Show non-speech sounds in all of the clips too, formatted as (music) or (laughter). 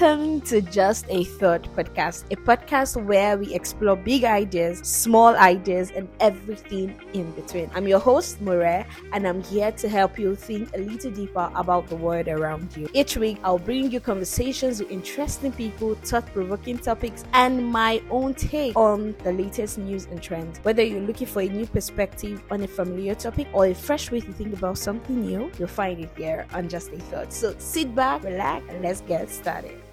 Welcome to Just a Thought podcast, a podcast where we explore big ideas, small ideas, and everything in between. I'm your host, Mure, and I'm here to help you think a little deeper about the world around you. Each week, I'll bring you conversations with interesting people, thought provoking topics, and my own take on the latest news and trends. Whether you're looking for a new perspective on a familiar topic or a fresh way to think about something new, you'll find it here on Just a Thought. So sit back, relax, and let's get started.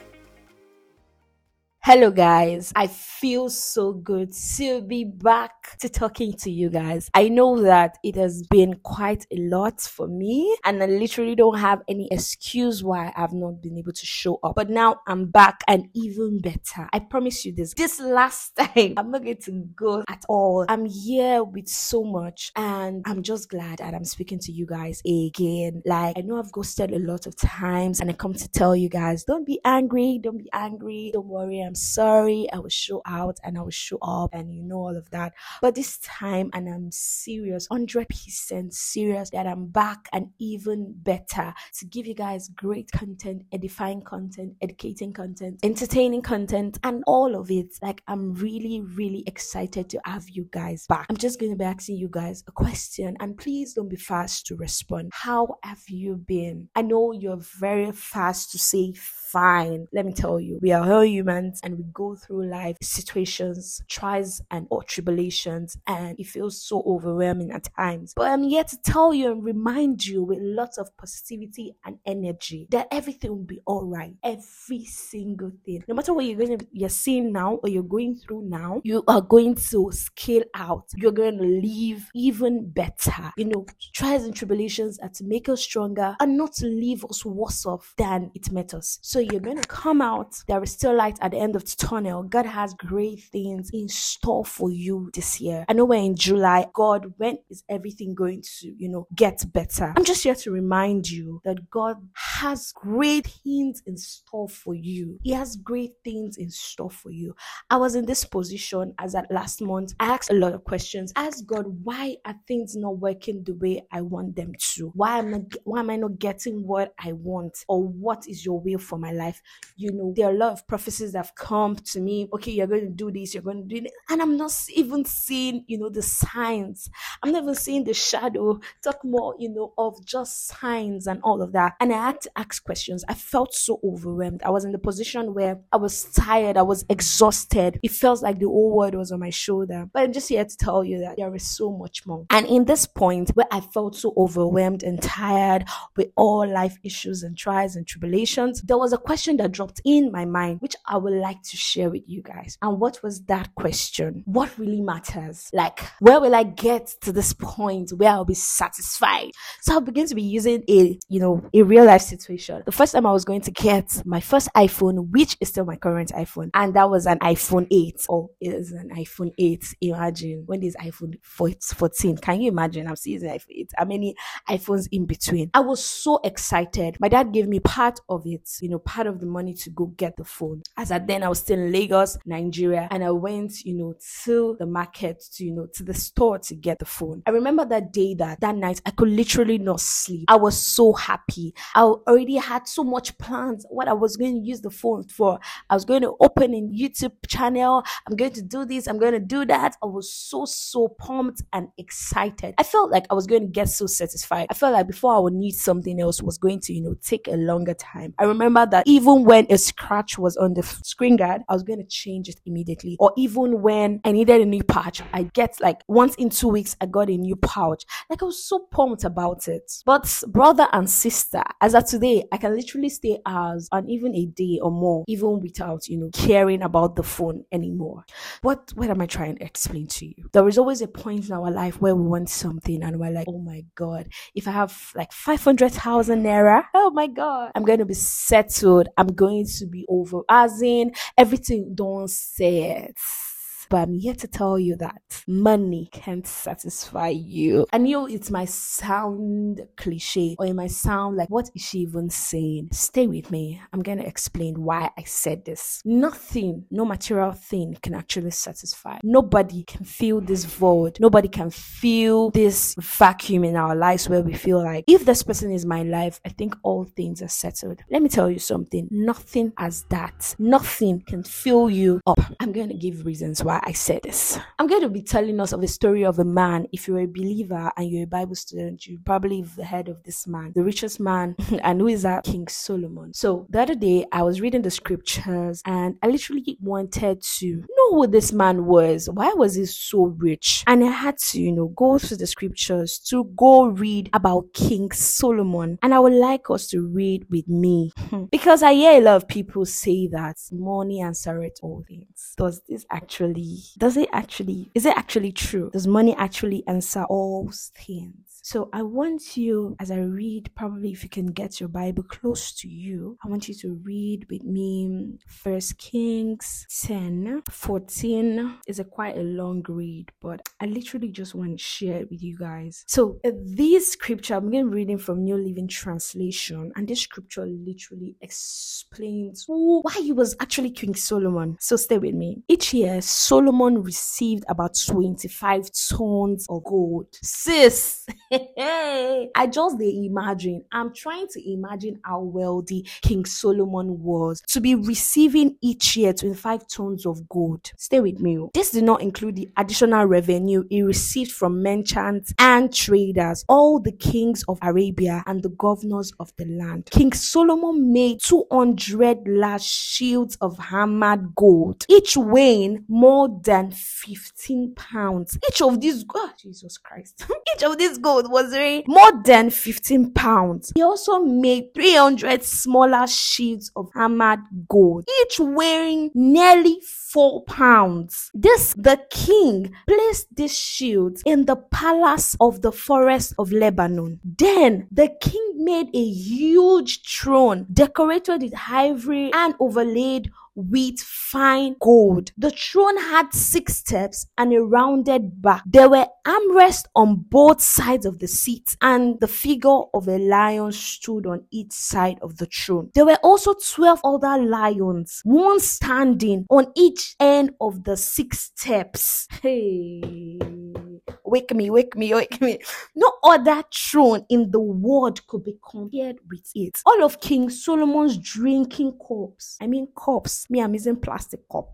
Hello, guys. I feel so good to be back to talking to you guys. I know that it has been quite a lot for me, and I literally don't have any excuse why I've not been able to show up. But now I'm back and even better. I promise you this. This last (laughs) time, I'm not going to go at all. I'm here with so much, and I'm just glad that I'm speaking to you guys again. Like, I know I've ghosted a lot of times, and I come to tell you guys don't be angry, don't be angry, don't worry. I'm sorry. I will show out and I will show up and you know all of that. But this time, and I'm serious, 100% serious that I'm back and even better to give you guys great content, edifying content, educating content, entertaining content, and all of it. Like, I'm really, really excited to have you guys back. I'm just going to be asking you guys a question and please don't be fast to respond. How have you been? I know you're very fast to say fine. Let me tell you, we are all humans and we go through life situations, trials and or tribulations, and it feels so overwhelming at times. But I'm here to tell you and remind you with lots of positivity and energy that everything will be all right. Every single thing, no matter what you're going to you're seeing now or you're going through now, you are going to scale out. You're going to live even better. You know, trials and tribulations are to make us stronger and not to leave us worse off than it met us. So you're going to come out. There is still light at the end of the tunnel. God has great things in store for you this year. I know we're in July. God, when is everything going to, you know, get better? I'm just here to remind you that God has great things in store for you. He has great things in store for you. I was in this position as at last month. I asked a lot of questions. I asked God, why are things not working the way I want them to? Why am I why am I not getting what I want? Or what is your will for my life? You know, there are a lot of prophecies that have come to me. Okay, you're going to do this, you're going to do it. And I'm not even seeing, you know, the signs. I'm not even seeing the shadow. Talk more, you know, of just signs and all of that. And I had to ask questions. I felt so overwhelmed. I was in the position where I was tired, I was exhausted. It felt like the whole world was on my shoulder. But I'm just here to tell you that there is so much more. And in this point where I felt so overwhelmed and tired with all life issues and trials and tribulations, there was a question that dropped in my mind, which I would like to share with you guys. And what was that question? What really matters? Like, where will I get to this point where I'll be satisfied? So I began to be using a, you know, a real life situation. The first time I was going to get my first iPhone, which is still my current iPhone, and that was an iPhone 8. Oh, it is an iPhone 8. Imagine when this iPhone 14. Can you imagine? I'm seeing iPhone 8. How many iPhones in between? I was so excited. My dad gave me part of it, you know, part of the money to go get the phone. As at then, I was still in Lagos, Nigeria, and I went, you know, to the market, to, you know, to the store to get the phone. I remember that day that, that night, I could literally not sleep. I was so happy. I already had so much plans, what I was going to use the phone for. I was going to open a YouTube channel. I'm going to do this. I'm going to do that. I was so, so pumped and excited. I felt like I was going to get so satisfied. I felt like before I would need something else was going to, you know, take a longer time. I remember that even when a scratch was on the screen guard, I was going to change it immediately. Or even when I needed a new pouch, I get like once in two weeks, I got a new pouch. Like I was so pumped about it. But brother and sister, as of today, I can literally stay hours and even a day or more, even without, you know, caring about the phone anymore. What, what am I trying to explain to you? There is always a point in our life where we want something and we're like, oh my God, if I have like 500,000 naira, oh my God, I'm going to be settled. I'm going to be over. As in, everything don't say it but I'm here to tell you that money can't satisfy you. I know it might sound cliche or it might sound like, what is she even saying? Stay with me. I'm going to explain why I said this. Nothing, no material thing can actually satisfy. Nobody can fill this void. Nobody can fill this vacuum in our lives where we feel like, if this person is my life, I think all things are settled. Let me tell you something. Nothing as that. Nothing can fill you up. I'm going to give reasons why I said this. I'm going to be telling us of the story of a man. If you're a believer and you're a Bible student, you probably have heard of this man, the richest man, (laughs) and who is that? King Solomon. So the other day, I was reading the scriptures and I literally wanted to know who this man was. Why was he so rich? And I had to, you know, go through the scriptures to go read about King Solomon. And I would like us to read with me hmm. because I hear a lot of people say that money answereth all things. Does this actually, does it actually, is it actually true? Does money actually answer all things? So I want you, as I read, probably if you can get your Bible close to you, I want you to read with me First Kings 10, 14. It's a quite a long read, but I literally just want to share it with you guys. So uh, this scripture, I'm going to reading from New Living Translation, and this scripture literally explains who, why he was actually King Solomon. So stay with me. Each year, Solomon received about 25 tons of gold. Sis! (laughs) I just they imagine. I'm trying to imagine how wealthy King Solomon was to be receiving each year 25 tons of gold. Stay with me. Oh. This did not include the additional revenue he received from merchants and traders, all the kings of Arabia and the governors of the land. King Solomon made 200 large shields of hammered gold, each weighing more than 15 pounds. Each of these, oh, Jesus Christ, (laughs) each of these gold was weighing more than 15 pounds. He also made 300 smaller sheets of hammered gold, each weighing nearly four pounds. This, the king placed these shields in the palace of the forest of Lebanon. Then the king made a huge throne decorated with ivory and overlaid with fine gold. The throne had six steps and a rounded back. There were armrests on both sides of the seat, and the figure of a lion stood on each side of the throne. There were also 12 other lions, one standing on each end of the six steps. Hey wake me, wake me, wake me. No other throne in the world could be compared with it. All of King Solomon's drinking cups, I mean cups, me, I'm using plastic cup.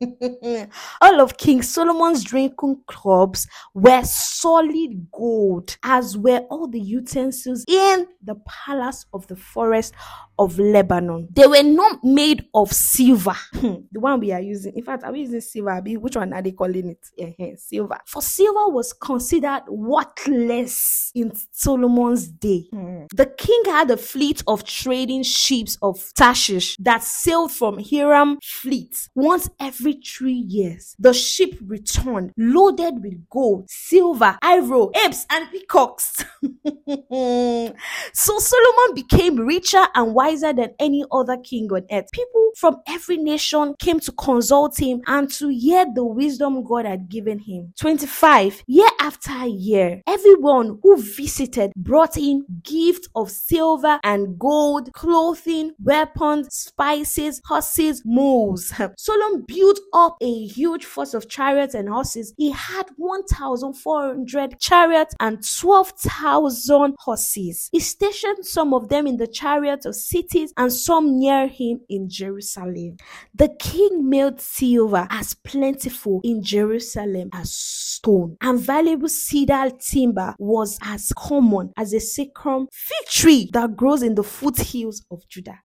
(laughs) all of King Solomon's drinking cups were solid gold, as were all the utensils in the palace of the forest of Lebanon. They were not made of silver. Hmm, the one we are using. In fact, are we using silver? Which one are they calling it? Silver. For silver was considered worthless in Solomon's day. Hmm. The king had a fleet of trading ships of Tarshish that sailed from Hiram fleet once every three years. The ship returned loaded with gold, silver, ivory, apes, and peacocks. (laughs) so Solomon became richer and wiser than any other king on earth. People from every nation came to consult him and to hear the wisdom God had given him. 25. Year after year, everyone who visited brought in gifts of silver and gold, clothing, weapons, spices, horses, mules. (laughs) Solomon built up a huge force of chariots and horses. He had 1,400 chariots and 12,000 horses. He stationed some of them in the chariots of cities and some near him in Jerusalem. The king made silver as plentiful in Jerusalem as stone, and valuable cedar timber was as common as a sycamore fig tree that grows in the foothills of Judah.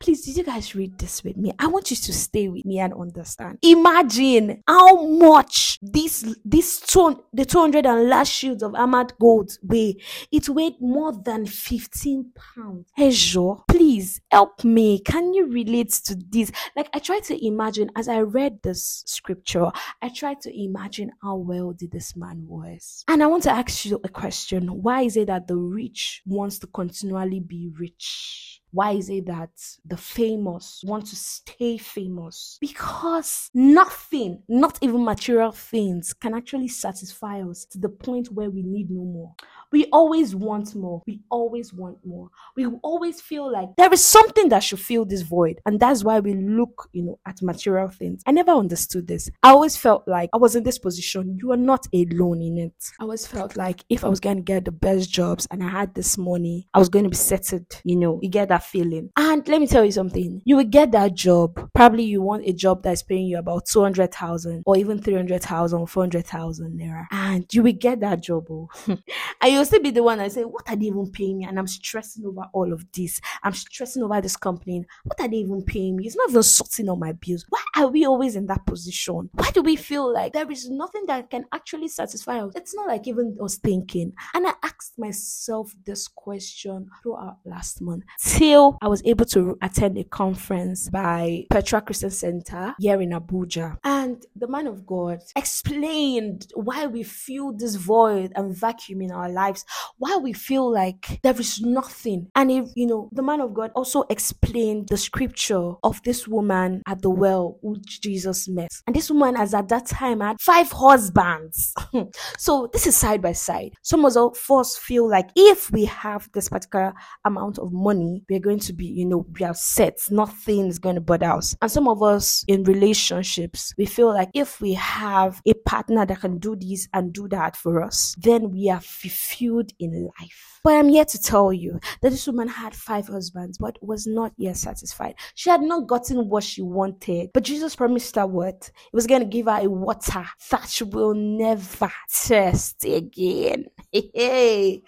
Please, did you guys read this with me? I want you to stay with me and understand. Imagine how much this this two, the 200 and last shields of armored gold weigh. It weighed more than 15 pounds. Jo, please help me. Can you relate to this? Like, I try to imagine as I read this scripture, I try to imagine how wealthy this man was. And I want to ask you a question. Why is it that the rich wants to continually be rich? Why is it that the famous want to stay famous? Because nothing, not even material things, can actually satisfy us to the point where we need no more. We always want more. We always want more. We always feel like there is something that should fill this void. And that's why we look, you know, at material things. I never understood this. I always felt like I was in this position. You are not alone in it. I always felt like if I was going to get the best jobs and I had this money, I was going to be settled. You know, you get that feeling. And let me tell you something. You will get that job. Probably you want a job that's paying you about 200,000 or even 300,000, 400,000 naira. And you will get that job. Oh. (laughs) and you'll still be the one that say, what are they even paying me? And I'm stressing over all of this. I'm stressing over this company. What are they even paying me? It's not even sorting on my bills. Why are we always in that position? Why do we feel like there is nothing that can actually satisfy us? It's not like even us thinking. And I asked myself this question throughout last month I was able to attend a conference by Petra Christian Center here in Abuja. And the man of God explained why we feel this void and vacuum in our lives, why we feel like there is nothing. And if, you know, the man of God also explained the scripture of this woman at the well which Jesus met. And this woman, as at that time, had five husbands. (laughs) so this is side by side. Some of us feel like if we have this particular amount of money, we're going to be, you know, we are set. Nothing is going to bother us. And some of us in relationships, we feel like if we have a partner that can do this and do that for us, then we are fulfilled in life. But I'm here to tell you that this woman had five husbands, but was not yet satisfied. She had not gotten what she wanted. But Jesus promised her what? He was going to give her a water that she will never thirst again. (laughs) Hey,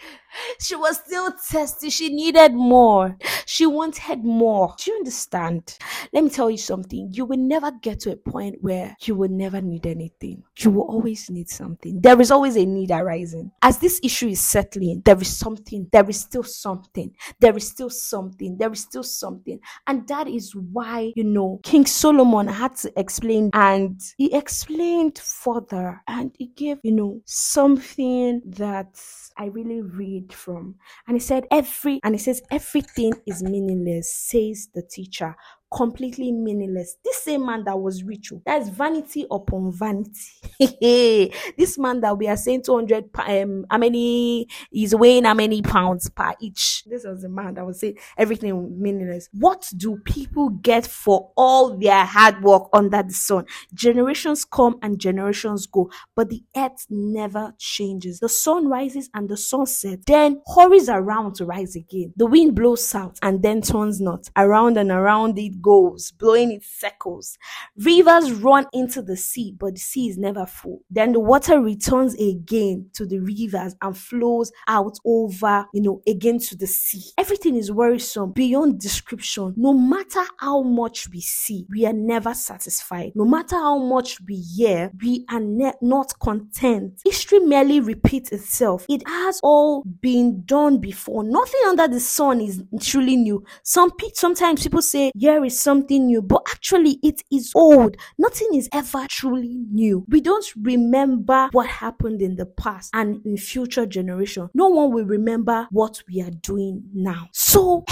she was still thirsty. She needed more. She wanted more. Do you understand? Let me tell you something. You will never get to a point where you will never need anything. You will always need something. There is always a need arising. As this issue is settling, there is something. There is still something. There is still something. There is still something. And that is why, you know, King Solomon had to explain and he explained further and he gave, you know, something that I really read from. And he said, every, and he says, everything is meaningless, says the teacher completely meaningless. This same man that was rich, oh, that is vanity upon vanity. (laughs) this man that we are saying 200, um, how many is weighing how many pounds per each. This was the man that was saying everything meaningless. What do people get for all their hard work under the sun? Generations come and generations go, but the earth never changes. The sun rises and the sun sets, then hurries around to rise again. The wind blows south and then turns north. Around and around it goes, blowing its circles. Rivers run into the sea, but the sea is never full. Then the water returns again to the rivers and flows out over, you know, again to the sea. Everything is worrisome beyond description. No matter how much we see, we are never satisfied. No matter how much we hear, we are ne- not content. History merely repeats itself. It has all been done before. Nothing under the sun is truly new. Some pe- sometimes people say, "Here is something new, but actually it is old. Nothing is ever truly new. We don't remember what happened in the past and in future generation. No one will remember what we are doing now. So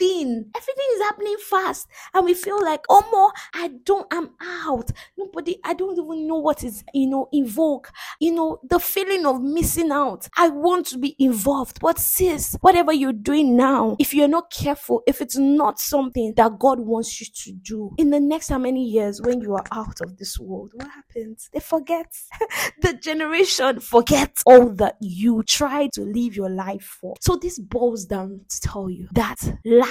everything, everything is happening fast, and we feel like, oh more, I don't, I'm out. Nobody, I don't even know what is, you know, invoke. You know, the feeling of missing out. I want to be involved, but sis, whatever you're doing now, if you're not careful, if it's not something that God wants you to do in the next how many years when you are out of this world, what happens? They forget. (laughs) the generation forgets all that you tried to live your life for. So this boils down to tell you that life,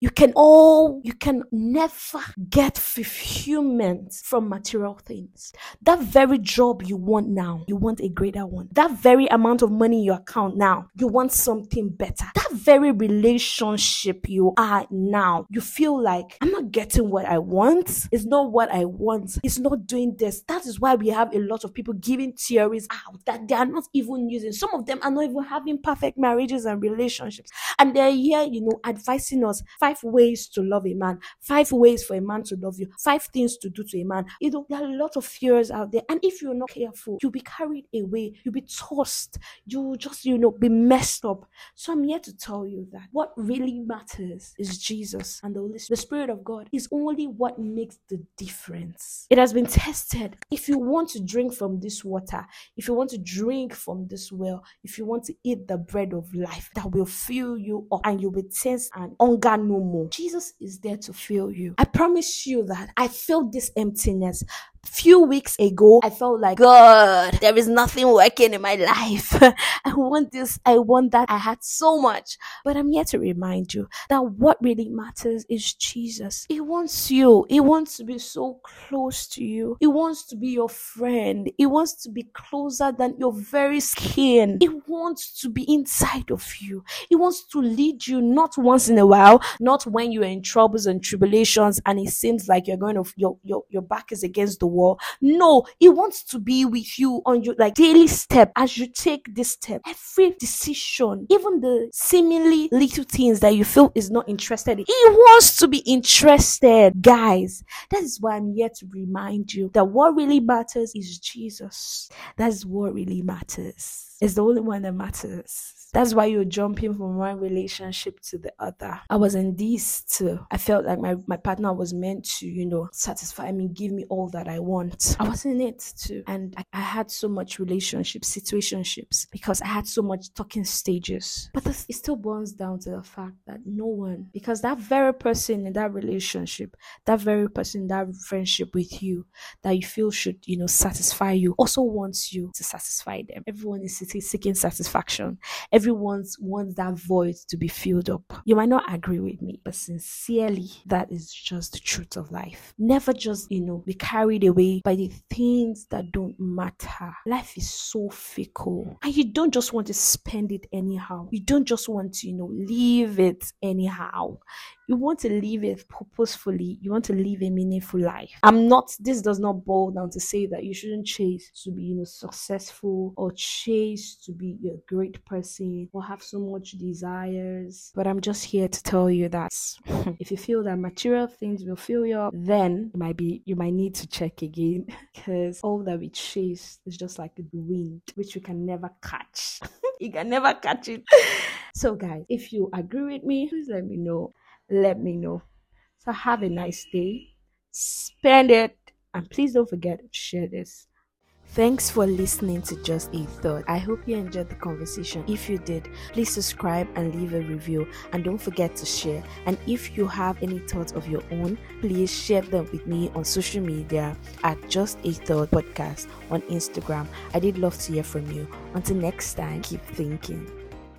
you can all, you can never get fulfillment from material things. That very job you want now, you want a greater one. That very amount of money in your account now, you want something better. That very relationship you are now, you feel like I'm not getting what I want. It's not what I want. It's not doing this. That is why we have a lot of people giving theories out that they are not even using. Some of them are not even having perfect marriages and relationships. And they're here, you know, advising us five ways to love a man, five ways for a man to love you, five things to do to a man. You know, there are a lot of fears out there. And if you're not careful, you'll be carried away, you'll be tossed, you'll just, you know, be messed up. So I'm here to tell you that what really matters is Jesus and the Holy Spirit. The Spirit of God is only what makes the difference. It has been tested. If you want to drink from this water, if you want to drink from this well, if you want to eat the bread of life that will fill you up and you'll be tense and hunger no more, Jesus is there to fill you. I promise you that I felt this emptiness few weeks ago, I felt like, God, there is nothing working in my life. (laughs) I want this, I want that. I had so much. But I'm here to remind you that what really matters is Jesus. He wants you. He wants to be so close to you. He wants to be your friend. He wants to be closer than your very skin. He wants to be inside of you. He wants to lead you not once in a while, not when you're in troubles and tribulations and it seems like you're going to, your, your, your back is against the wall. No, He wants to be with you on your like daily step as you take this step. Every decision, even the seemingly little things that you feel is not interested in, He wants to be interested, guys. That is why I'm here to remind you that what really matters is Jesus. That's what really matters. It's the only one that matters. That's why you're jumping from one relationship to the other. I was in this too. I felt like my, my partner was meant to, you know, satisfy me, give me all that I want. I was in it too. And I, I had so much relationships, situationships, because I had so much talking stages. But this, it still boils down to the fact that no one, because that very person in that relationship, that very person in that friendship with you, that you feel should, you know, satisfy you, also wants you to satisfy them. Everyone is seeking satisfaction everyone wants that void to be filled up. You might not agree with me, but sincerely, that is just the truth of life. Never just, you know, be carried away by the things that don't matter. Life is so fickle, and you don't just want to spend it anyhow. You don't just want to, you know, leave it anyhow you want to live it purposefully you want to live a meaningful life. I'm not this does not boil down to say that you shouldn't chase to be you know successful or chase to be a great person or have so much desires. But i'm just here to tell you that (laughs) if you feel that material things will fill you up then it might be you might need to check again (laughs) because all that we chase is just like the wind which we can never catch. (laughs) You can never catch it. So guys if you agree with me please let me know let me know. So have a nice day. Spend it. And please don't forget to share this. Thanks for listening to Just a Thought. I hope you enjoyed the conversation. If you did, please subscribe and leave a review. And don't forget to share. And if you have any thoughts of your own, please share them with me on social media at Just a Thought Podcast on Instagram. I did love to hear from you. Until next time, keep thinking.